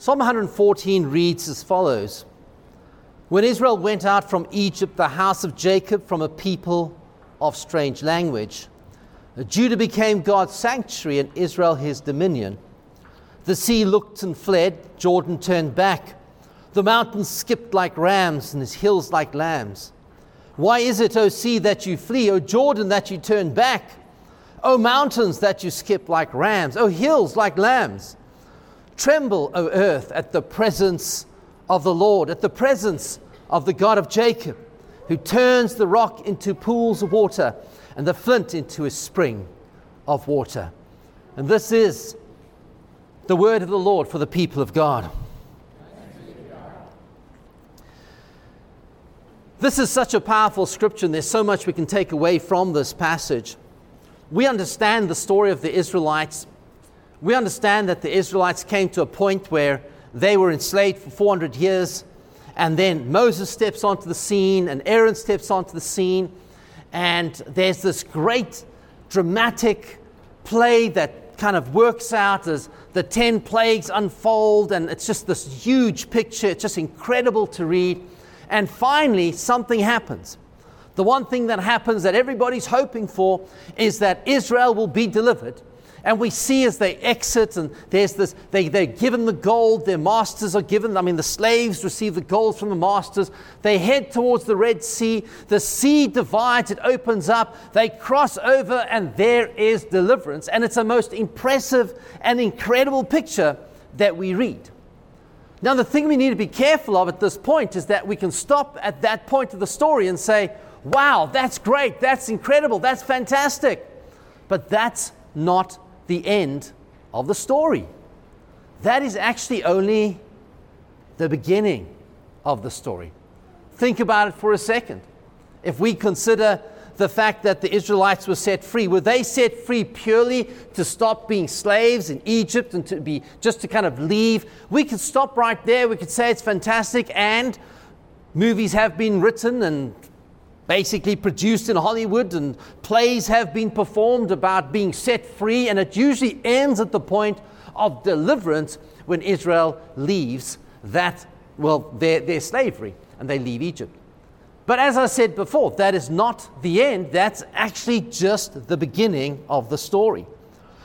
Psalm 114 reads as follows When Israel went out from Egypt, the house of Jacob from a people of strange language, Judah became God's sanctuary and Israel his dominion. The sea looked and fled, Jordan turned back. The mountains skipped like rams and his hills like lambs. Why is it, O sea, that you flee, O Jordan, that you turn back? O mountains, that you skip like rams, O hills like lambs? Tremble, O earth, at the presence of the Lord, at the presence of the God of Jacob, who turns the rock into pools of water and the flint into a spring of water. And this is the word of the Lord for the people of God. This is such a powerful scripture, and there's so much we can take away from this passage. We understand the story of the Israelites. We understand that the Israelites came to a point where they were enslaved for 400 years, and then Moses steps onto the scene, and Aaron steps onto the scene, and there's this great dramatic play that kind of works out as the 10 plagues unfold, and it's just this huge picture. It's just incredible to read. And finally, something happens. The one thing that happens that everybody's hoping for is that Israel will be delivered. And we see as they exit, and there's this, they, they're given the gold, their masters are given, I mean, the slaves receive the gold from the masters. They head towards the Red Sea. The sea divides, it opens up. They cross over, and there is deliverance. And it's a most impressive and incredible picture that we read. Now, the thing we need to be careful of at this point is that we can stop at that point of the story and say, wow, that's great, that's incredible, that's fantastic. But that's not the end of the story. That is actually only the beginning of the story. Think about it for a second. If we consider the fact that the Israelites were set free. Were they set free purely to stop being slaves in Egypt and to be just to kind of leave? We could stop right there. We could say it's fantastic, and movies have been written and basically produced in Hollywood, and plays have been performed about being set free, and it usually ends at the point of deliverance when Israel leaves that, well, their, their slavery and they leave Egypt. But as I said before, that is not the end. That's actually just the beginning of the story.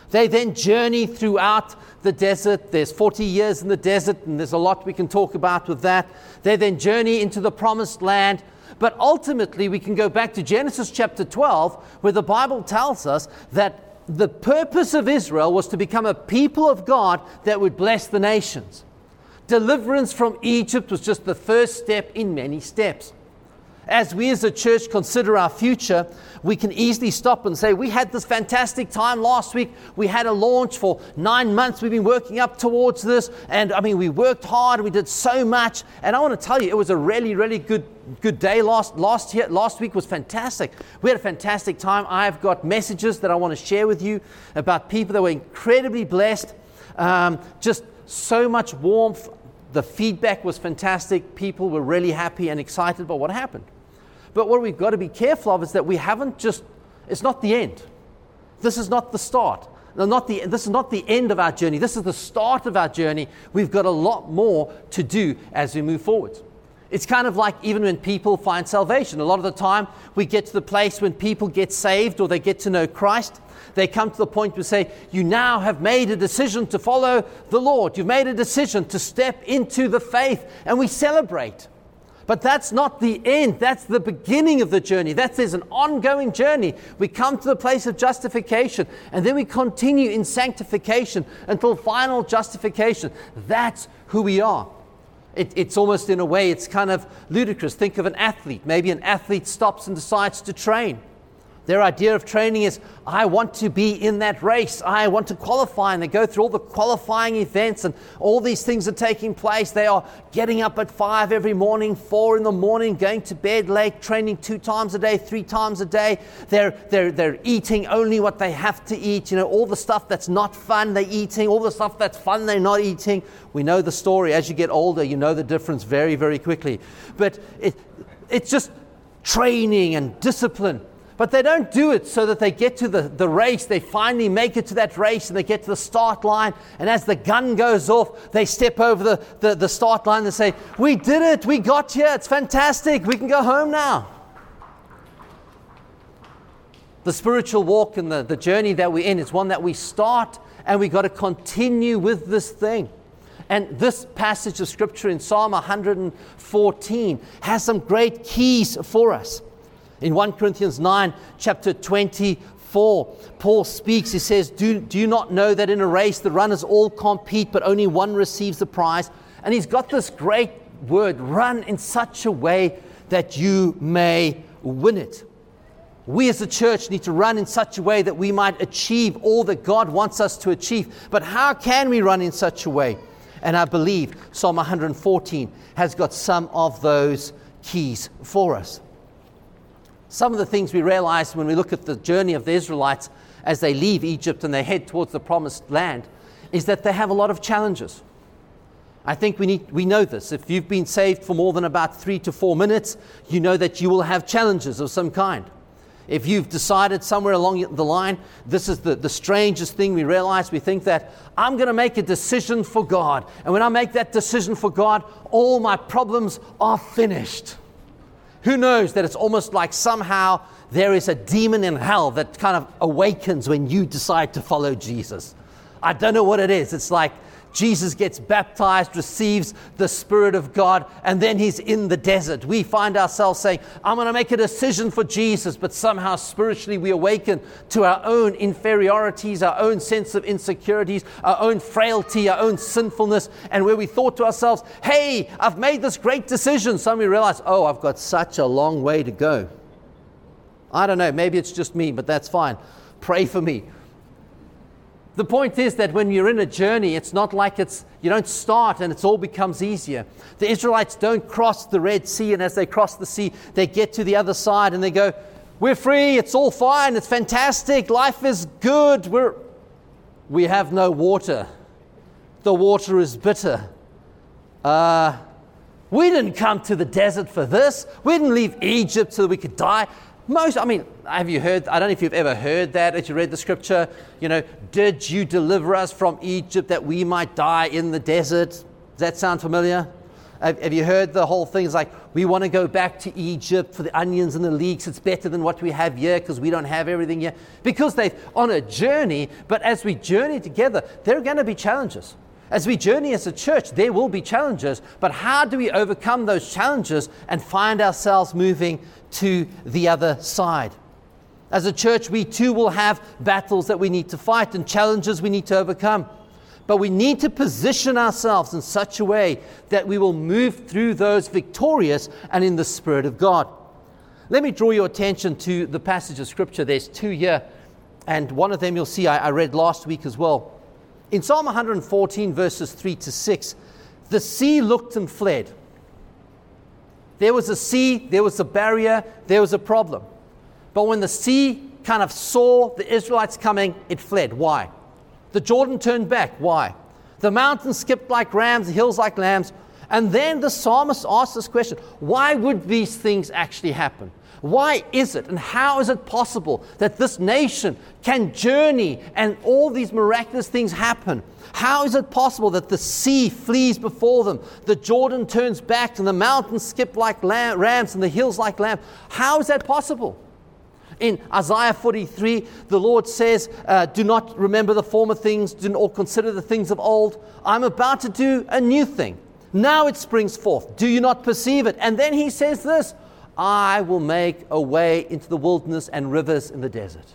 They then journey throughout the desert. There's 40 years in the desert, and there's a lot we can talk about with that. They then journey into the promised land. But ultimately, we can go back to Genesis chapter 12, where the Bible tells us that the purpose of Israel was to become a people of God that would bless the nations. Deliverance from Egypt was just the first step in many steps as we as a church consider our future, we can easily stop and say, We had this fantastic time last week. We had a launch for nine months. We've been working up towards this. And I mean, we worked hard. We did so much. And I want to tell you, it was a really, really good, good day last, last, year, last week was fantastic. We had a fantastic time. I've got messages that I want to share with you about people that were incredibly blessed. Um, just so much warmth. The feedback was fantastic. People were really happy and excited about what happened. But what we've got to be careful of is that we haven't just, it's not the end. This is not the start. Not the, this is not the end of our journey. This is the start of our journey. We've got a lot more to do as we move forward. It's kind of like even when people find salvation. A lot of the time, we get to the place when people get saved or they get to know Christ. They come to the point where say, You now have made a decision to follow the Lord. You've made a decision to step into the faith. And we celebrate. But that's not the end. That's the beginning of the journey. That is an ongoing journey. We come to the place of justification and then we continue in sanctification until final justification. That's who we are. It, it's almost in a way, it's kind of ludicrous. Think of an athlete. Maybe an athlete stops and decides to train. Their idea of training is, I want to be in that race. I want to qualify. And they go through all the qualifying events, and all these things are taking place. They are getting up at five every morning, four in the morning, going to bed late, training two times a day, three times a day. They're, they're, they're eating only what they have to eat. You know, all the stuff that's not fun, they're eating. All the stuff that's fun, they're not eating. We know the story. As you get older, you know the difference very, very quickly. But it, it's just training and discipline But they don't do it so that they get to the, the race. They finally make it to that race and they get to the start line. And as the gun goes off, they step over the, the, the start line and say, We did it. We got here. It's fantastic. We can go home now. The spiritual walk and the, the journey that we're in is one that we start and we got to continue with this thing. And this passage of scripture in Psalm 114 has some great keys for us. In 1 Corinthians 9, chapter 24, Paul speaks. He says, do, do you not know that in a race the runners all compete, but only one receives the prize? And he's got this great word run in such a way that you may win it. We as a church need to run in such a way that we might achieve all that God wants us to achieve. But how can we run in such a way? And I believe Psalm 114 has got some of those keys for us. Some of the things we realize when we look at the journey of the Israelites as they leave Egypt and they head towards the promised land is that they have a lot of challenges. I think we, need, we know this. If you've been saved for more than about three to four minutes, you know that you will have challenges of some kind. If you've decided somewhere along the line, this is the, the strangest thing we realize. We think that I'm going to make a decision for God. And when I make that decision for God, all my problems are finished. Who knows that it's almost like somehow there is a demon in hell that kind of awakens when you decide to follow Jesus? I don't know what it is. It's like Jesus gets baptized, receives the Spirit of God, and then he's in the desert. We find ourselves saying, I'm going to make a decision for Jesus, but somehow spiritually we awaken to our own inferiorities, our own sense of insecurities, our own frailty, our own sinfulness, and where we thought to ourselves, hey, I've made this great decision. Suddenly we realize, oh, I've got such a long way to go. I don't know, maybe it's just me, but that's fine. Pray for me. The point is that when you're in a journey, it's not like it's, you don't start and it all becomes easier. The Israelites don't cross the Red Sea, and as they cross the sea, they get to the other side and they go, We're free, it's all fine, it's fantastic, life is good, we're, we have no water. The water is bitter. Uh, we didn't come to the desert for this. We didn't leave Egypt so we could die. Most, I mean, have you heard? I don't know if you've ever heard that as you read the scripture. You know, did you deliver us from Egypt that we might die in the desert? Does that sound familiar? Have, have you heard the whole thing? It's like, we want to go back to Egypt for the onions and the leeks. It's better than what we have here because we don't have everything here. Because they're on a journey, but as we journey together, there are going to be challenges. As we journey as a church, there will be challenges, but how do we overcome those challenges and find ourselves moving to the other side? As a church, we too will have battles that we need to fight and challenges we need to overcome. But we need to position ourselves in such a way that we will move through those victorious and in the Spirit of God. Let me draw your attention to the passage of Scripture. There's two here, and one of them you'll see I, I read last week as well. In Psalm 114, verses 3 to 6, the sea looked and fled. There was a sea, there was a barrier, there was a problem. But when the sea kind of saw the Israelites coming, it fled. Why? The Jordan turned back. Why? The mountains skipped like rams, the hills like lambs. And then the psalmist asked this question why would these things actually happen? Why is it and how is it possible that this nation can journey and all these miraculous things happen? How is it possible that the sea flees before them, the Jordan turns back, and the mountains skip like lamb, rams and the hills like lambs? How is that possible? In Isaiah 43, the Lord says, uh, Do not remember the former things, do not consider the things of old. I'm about to do a new thing. Now it springs forth. Do you not perceive it? And then he says this I will make a way into the wilderness and rivers in the desert.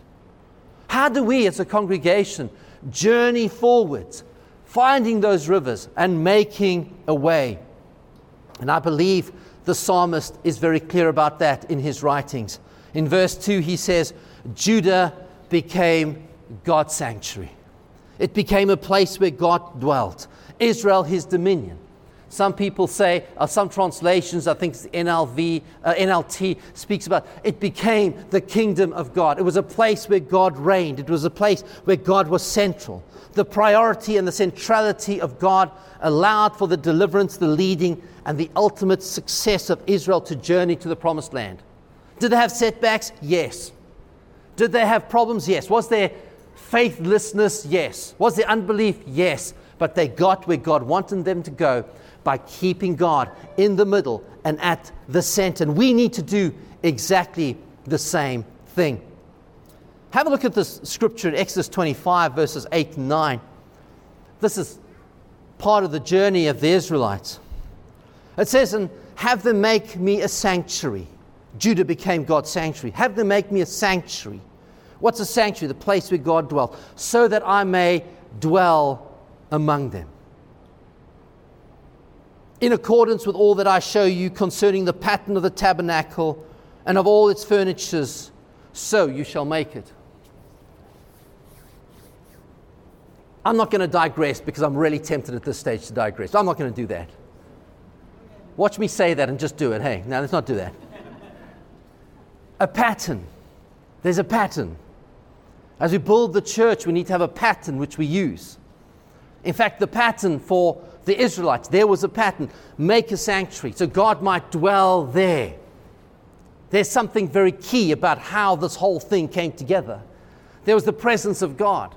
How do we as a congregation journey forwards, finding those rivers and making a way? And I believe the psalmist is very clear about that in his writings. In verse 2, he says, Judah became God's sanctuary. It became a place where God dwelt. Israel, his dominion. Some people say, uh, some translations, I think NLV, uh, NLT speaks about it became the kingdom of God. It was a place where God reigned, it was a place where God was central. The priority and the centrality of God allowed for the deliverance, the leading, and the ultimate success of Israel to journey to the promised land. Did they have setbacks? Yes. Did they have problems? Yes. Was there faithlessness? Yes. Was there unbelief? Yes. But they got where God wanted them to go by keeping God in the middle and at the center. And we need to do exactly the same thing. Have a look at this scripture in Exodus 25, verses 8 and 9. This is part of the journey of the Israelites. It says, And have them make me a sanctuary. Judah became God's sanctuary. Have them make me a sanctuary. What's a sanctuary? The place where God dwells, so that I may dwell among them. In accordance with all that I show you concerning the pattern of the tabernacle and of all its furnitures, so you shall make it. I'm not going to digress because I'm really tempted at this stage to digress. I'm not going to do that. Watch me say that and just do it. Hey, now let's not do that. A pattern. There's a pattern. As we build the church, we need to have a pattern which we use. In fact, the pattern for the Israelites, there was a pattern make a sanctuary so God might dwell there. There's something very key about how this whole thing came together. There was the presence of God.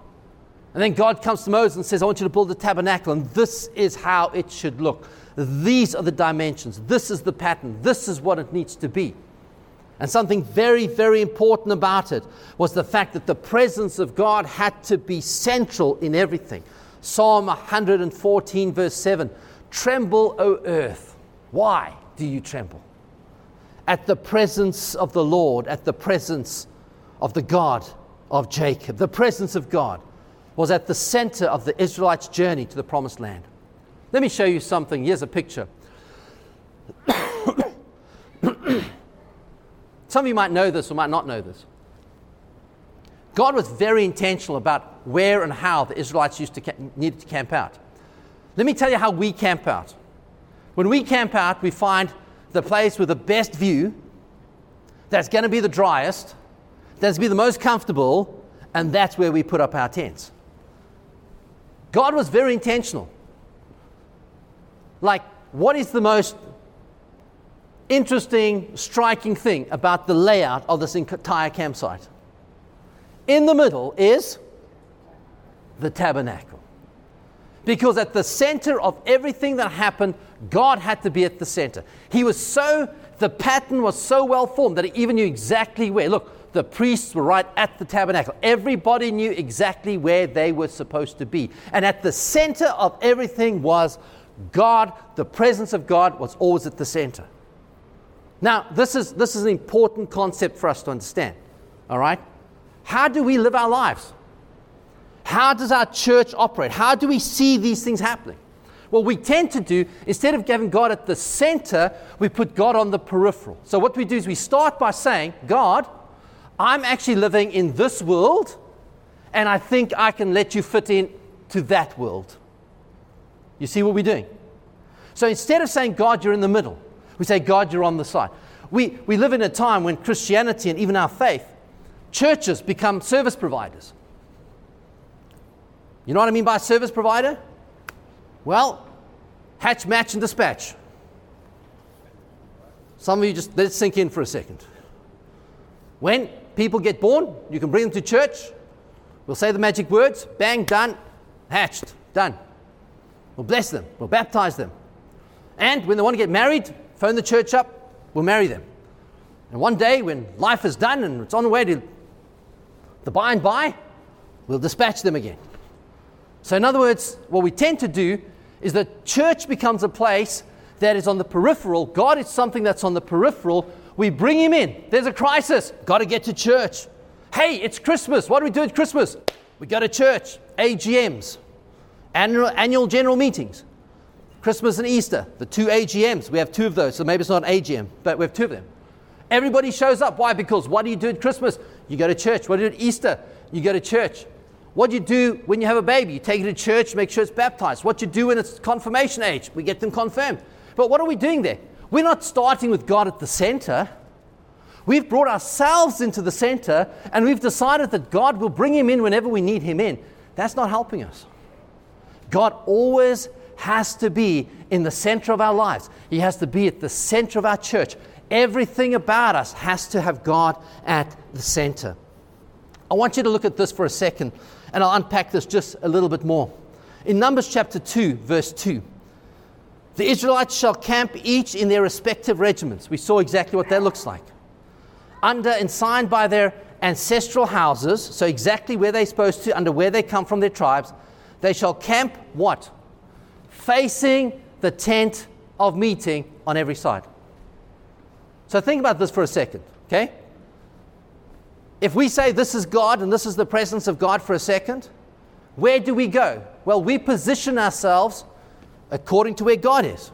And then God comes to Moses and says, I want you to build a tabernacle, and this is how it should look. These are the dimensions. This is the pattern. This is what it needs to be. And something very, very important about it was the fact that the presence of God had to be central in everything. Psalm 114, verse 7 Tremble, O earth. Why do you tremble? At the presence of the Lord, at the presence of the God of Jacob, the presence of God was at the center of the Israelites' journey to the promised land. Let me show you something. Here's a picture. Some of you might know this or might not know this. God was very intentional about where and how the Israelites used to needed to camp out. Let me tell you how we camp out. When we camp out, we find the place with the best view, that's going to be the driest, that's going to be the most comfortable, and that's where we put up our tents. God was very intentional. Like, what is the most interesting, striking thing about the layout of this entire campsite? In the middle is the tabernacle. Because at the center of everything that happened, God had to be at the center. He was so, the pattern was so well formed that he even knew exactly where. Look, the priests were right at the tabernacle. Everybody knew exactly where they were supposed to be. And at the center of everything was God. The presence of God was always at the center. Now, this is, this is an important concept for us to understand. All right? How do we live our lives? How does our church operate? How do we see these things happening? What we tend to do, instead of having God at the center, we put God on the peripheral. So, what we do is we start by saying, God, I'm actually living in this world, and I think I can let you fit in to that world. You see what we're doing? So instead of saying, God, you're in the middle, we say, God, you're on the side. We, we live in a time when Christianity and even our faith, churches become service providers. You know what I mean by service provider? Well, hatch, match, and dispatch. Some of you just let it sink in for a second. When people get born, you can bring them to church. We'll say the magic words bang, done, hatched, done. We'll bless them, we'll baptize them. And when they want to get married, phone the church up, we'll marry them. And one day, when life is done and it's on the way to the by and by, we'll dispatch them again. So, in other words, what we tend to do is that church becomes a place that is on the peripheral. God is something that's on the peripheral we bring him in. There's a crisis. Got to get to church. Hey, it's Christmas. What do we do at Christmas? We go to church, AGMs, annual, annual general meetings. Christmas and Easter, the two AGMs. We have two of those, so maybe it's not an AGM, but we have two of them. Everybody shows up. Why? Because what do you do at Christmas? You go to church. What do you do at Easter? You go to church. What do you do when you have a baby? You take it to church, make sure it's baptized. What do you do when it's confirmation age? We get them confirmed. But what are we doing there? We're not starting with God at the center. We've brought ourselves into the center and we've decided that God will bring him in whenever we need him in. That's not helping us. God always has to be in the center of our lives, He has to be at the center of our church. Everything about us has to have God at the center. I want you to look at this for a second, and I'll unpack this just a little bit more. In Numbers chapter 2, verse 2, the Israelites shall camp each in their respective regiments. We saw exactly what that looks like. Under ensigns by their ancestral houses, so exactly where they're supposed to, under where they come from, their tribes, they shall camp what? Facing the tent of meeting on every side. So think about this for a second, okay? If we say this is God and this is the presence of God for a second, where do we go? Well, we position ourselves according to where God is.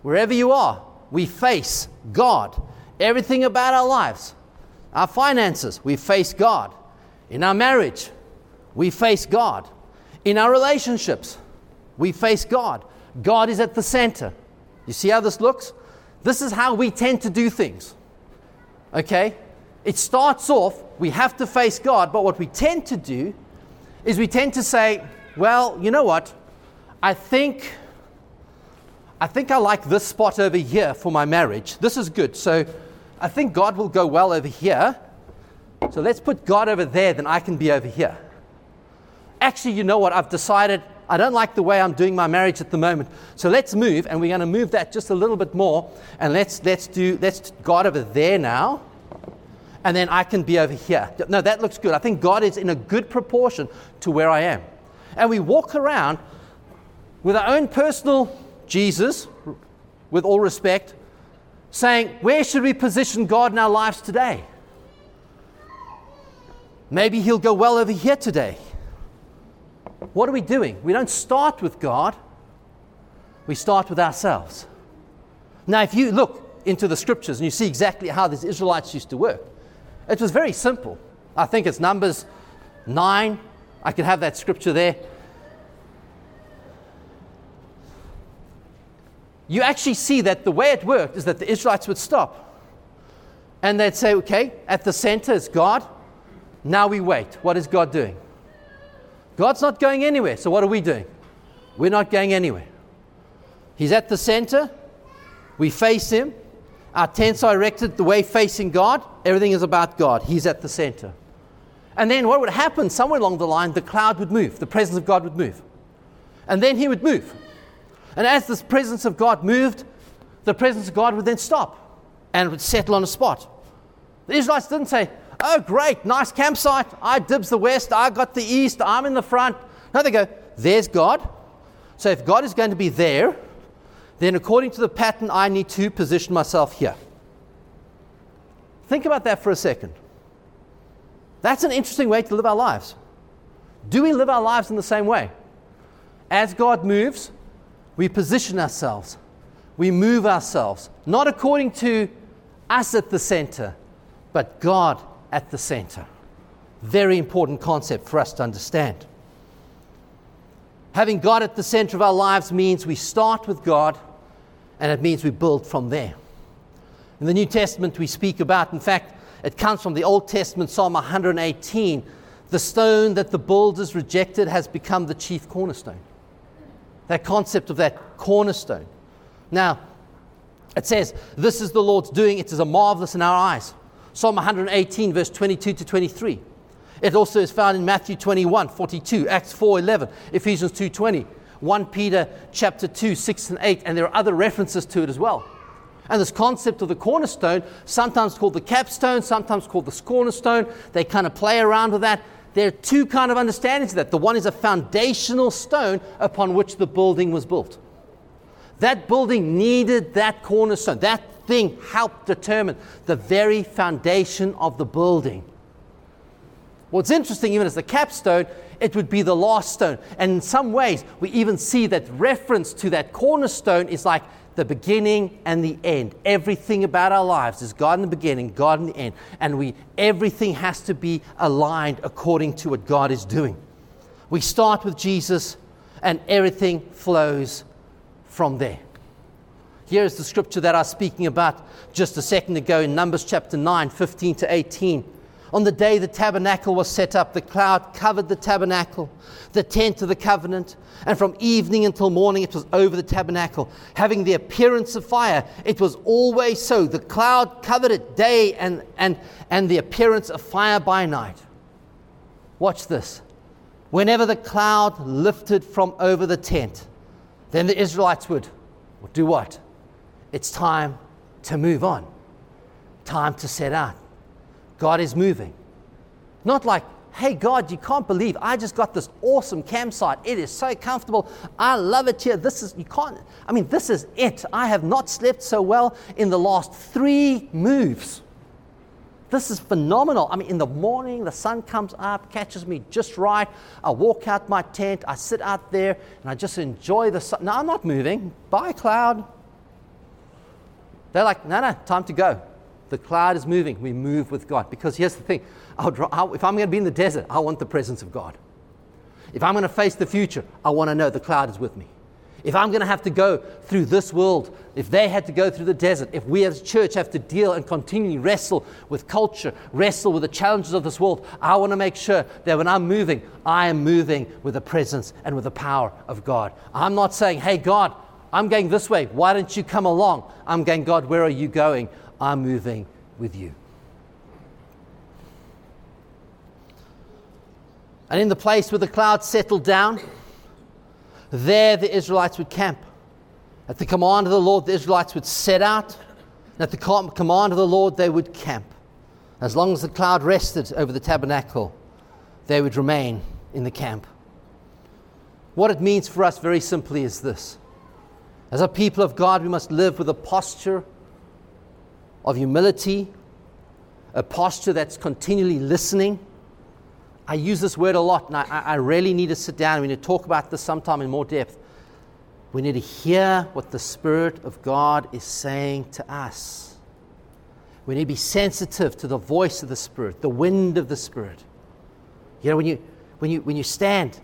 Wherever you are, we face God. Everything about our lives, our finances, we face God. In our marriage, we face God. In our relationships, we face God. God is at the center. You see how this looks? This is how we tend to do things. Okay? It starts off, we have to face God, but what we tend to do is we tend to say, well, you know what? I think I think I like this spot over here for my marriage. This is good. So I think God will go well over here. So let's put God over there, then I can be over here. Actually, you know what? I've decided I don't like the way I'm doing my marriage at the moment. So let's move, and we're going to move that just a little bit more. And let's let's do let's God over there now. And then I can be over here. No, that looks good. I think God is in a good proportion to where I am. And we walk around with our own personal Jesus, with all respect, saying, Where should we position God in our lives today? Maybe He'll go well over here today. What are we doing? We don't start with God, we start with ourselves. Now, if you look into the scriptures and you see exactly how these Israelites used to work, it was very simple. I think it's Numbers 9. I could have that scripture there. you actually see that the way it worked is that the Israelites would stop and they'd say, okay, at the center is God. Now we wait. What is God doing? God's not going anywhere. So what are we doing? We're not going anywhere. He's at the center. We face Him. Our tents are erected the way facing God. Everything is about God. He's at the center. And then what would happen somewhere along the line, the cloud would move, the presence of God would move. And then He would move. And as this presence of God moved, the presence of God would then stop and would settle on a spot. The Israelites didn't say, Oh, great, nice campsite. I dibs the west, I got the east, I'm in the front. No, they go, There's God. So if God is going to be there, then according to the pattern, I need to position myself here. Think about that for a second. That's an interesting way to live our lives. Do we live our lives in the same way? As God moves, we position ourselves, we move ourselves, not according to us at the center, but God at the center. Very important concept for us to understand. Having God at the center of our lives means we start with God and it means we build from there. In the New Testament, we speak about, in fact, it comes from the Old Testament, Psalm 118. The stone that the builders rejected has become the chief cornerstone that concept of that cornerstone. Now, it says, This is the Lord's doing, it is a marvelous in our eyes. Psalm 118, verse 22 to 23. It also is found in Matthew 21, 42, Acts 4, 11, Ephesians 2, 20, 1 Peter chapter 2, 6 and 8, and there are other references to it as well. And this concept of the cornerstone, sometimes called the capstone, sometimes called the cornerstone, they kind of play around with that there are two kind of understandings of that. The one is a foundational stone upon which the building was built. That building needed that cornerstone. That thing helped determine the very foundation of the building. What's interesting, even as the capstone, it would be the last stone. And in some ways, we even see that reference to that cornerstone is like the beginning and the end. Everything about our lives is God in the beginning, God in the end. And we everything has to be aligned according to what God is doing. We start with Jesus and everything flows from there. Here's the scripture that I was speaking about just a second ago in Numbers chapter 9, 15 to 18. On the day the tabernacle was set up, the cloud covered the tabernacle, the tent of the covenant, and from evening until morning it was over the tabernacle, having the appearance of fire. It was always so. The cloud covered it day and, and, and the appearance of fire by night. Watch this. Whenever the cloud lifted from over the tent, then the Israelites would do what? It's time to move on, time to set out. God is moving. Not like, hey, God, you can't believe I just got this awesome campsite. It is so comfortable. I love it here. This is, you can't, I mean, this is it. I have not slept so well in the last three moves. This is phenomenal. I mean, in the morning, the sun comes up, catches me just right. I walk out my tent, I sit out there, and I just enjoy the sun. No, I'm not moving. Bye, cloud. They're like, no, no, time to go. The cloud is moving. We move with God. Because here's the thing I'll, if I'm going to be in the desert, I want the presence of God. If I'm going to face the future, I want to know the cloud is with me. If I'm going to have to go through this world, if they had to go through the desert, if we as a church have to deal and continually wrestle with culture, wrestle with the challenges of this world, I want to make sure that when I'm moving, I am moving with the presence and with the power of God. I'm not saying, hey, God, I'm going this way. Why don't you come along? I'm going, God, where are you going? I'm moving with you. And in the place where the clouds settled down, there the Israelites would camp. At the command of the Lord, the Israelites would set out. And at the command of the Lord, they would camp. As long as the cloud rested over the tabernacle, they would remain in the camp. What it means for us, very simply, is this as a people of God, we must live with a posture of humility, a posture that's continually listening. I use this word a lot, and I, I really need to sit down. We need to talk about this sometime in more depth. We need to hear what the Spirit of God is saying to us. We need to be sensitive to the voice of the Spirit, the wind of the Spirit. You know, when you, when you, when you stand,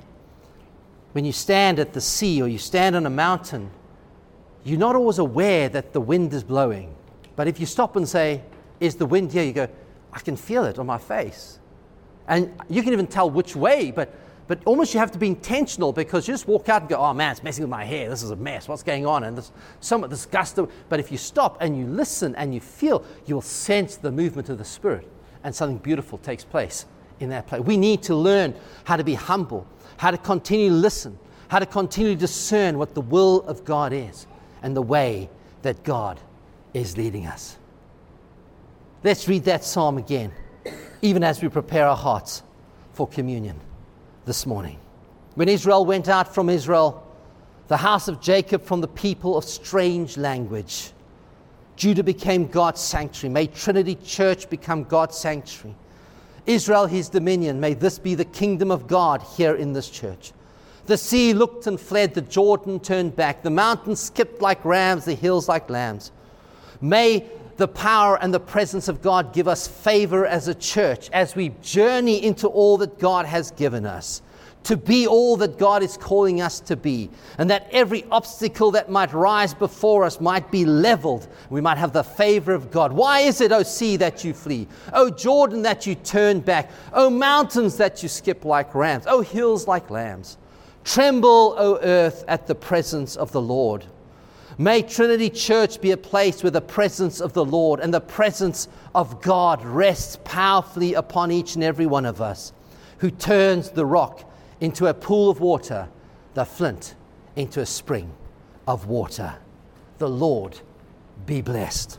when you stand at the sea or you stand on a mountain, you're not always aware that the wind is blowing. But if you stop and say, Is the wind here? You go, I can feel it on my face. And you can even tell which way, but, but almost you have to be intentional because you just walk out and go, Oh man, it's messing with my hair. This is a mess. What's going on? And this, some, this gust. But if you stop and you listen and you feel, you'll sense the movement of the Spirit and something beautiful takes place in that place. We need to learn how to be humble, how to continue to listen, how to continue to discern what the will of God is and the way that God is leading us. Let's read that psalm again, even as we prepare our hearts for communion this morning. When Israel went out from Israel, the house of Jacob from the people of strange language, Judah became God's sanctuary. May Trinity Church become God's sanctuary. Israel, his dominion. May this be the kingdom of God here in this church. The sea looked and fled, the Jordan turned back, the mountains skipped like rams, the hills like lambs. May the power and the presence of God give us favor as a church as we journey into all that God has given us, to be all that God is calling us to be, and that every obstacle that might rise before us might be leveled. We might have the favor of God. Why is it, O sea, that you flee? O Jordan, that you turn back? O mountains, that you skip like rams? O hills like lambs? Tremble, O earth, at the presence of the Lord. May Trinity Church be a place where the presence of the Lord and the presence of God rests powerfully upon each and every one of us, who turns the rock into a pool of water, the flint into a spring of water. The Lord be blessed.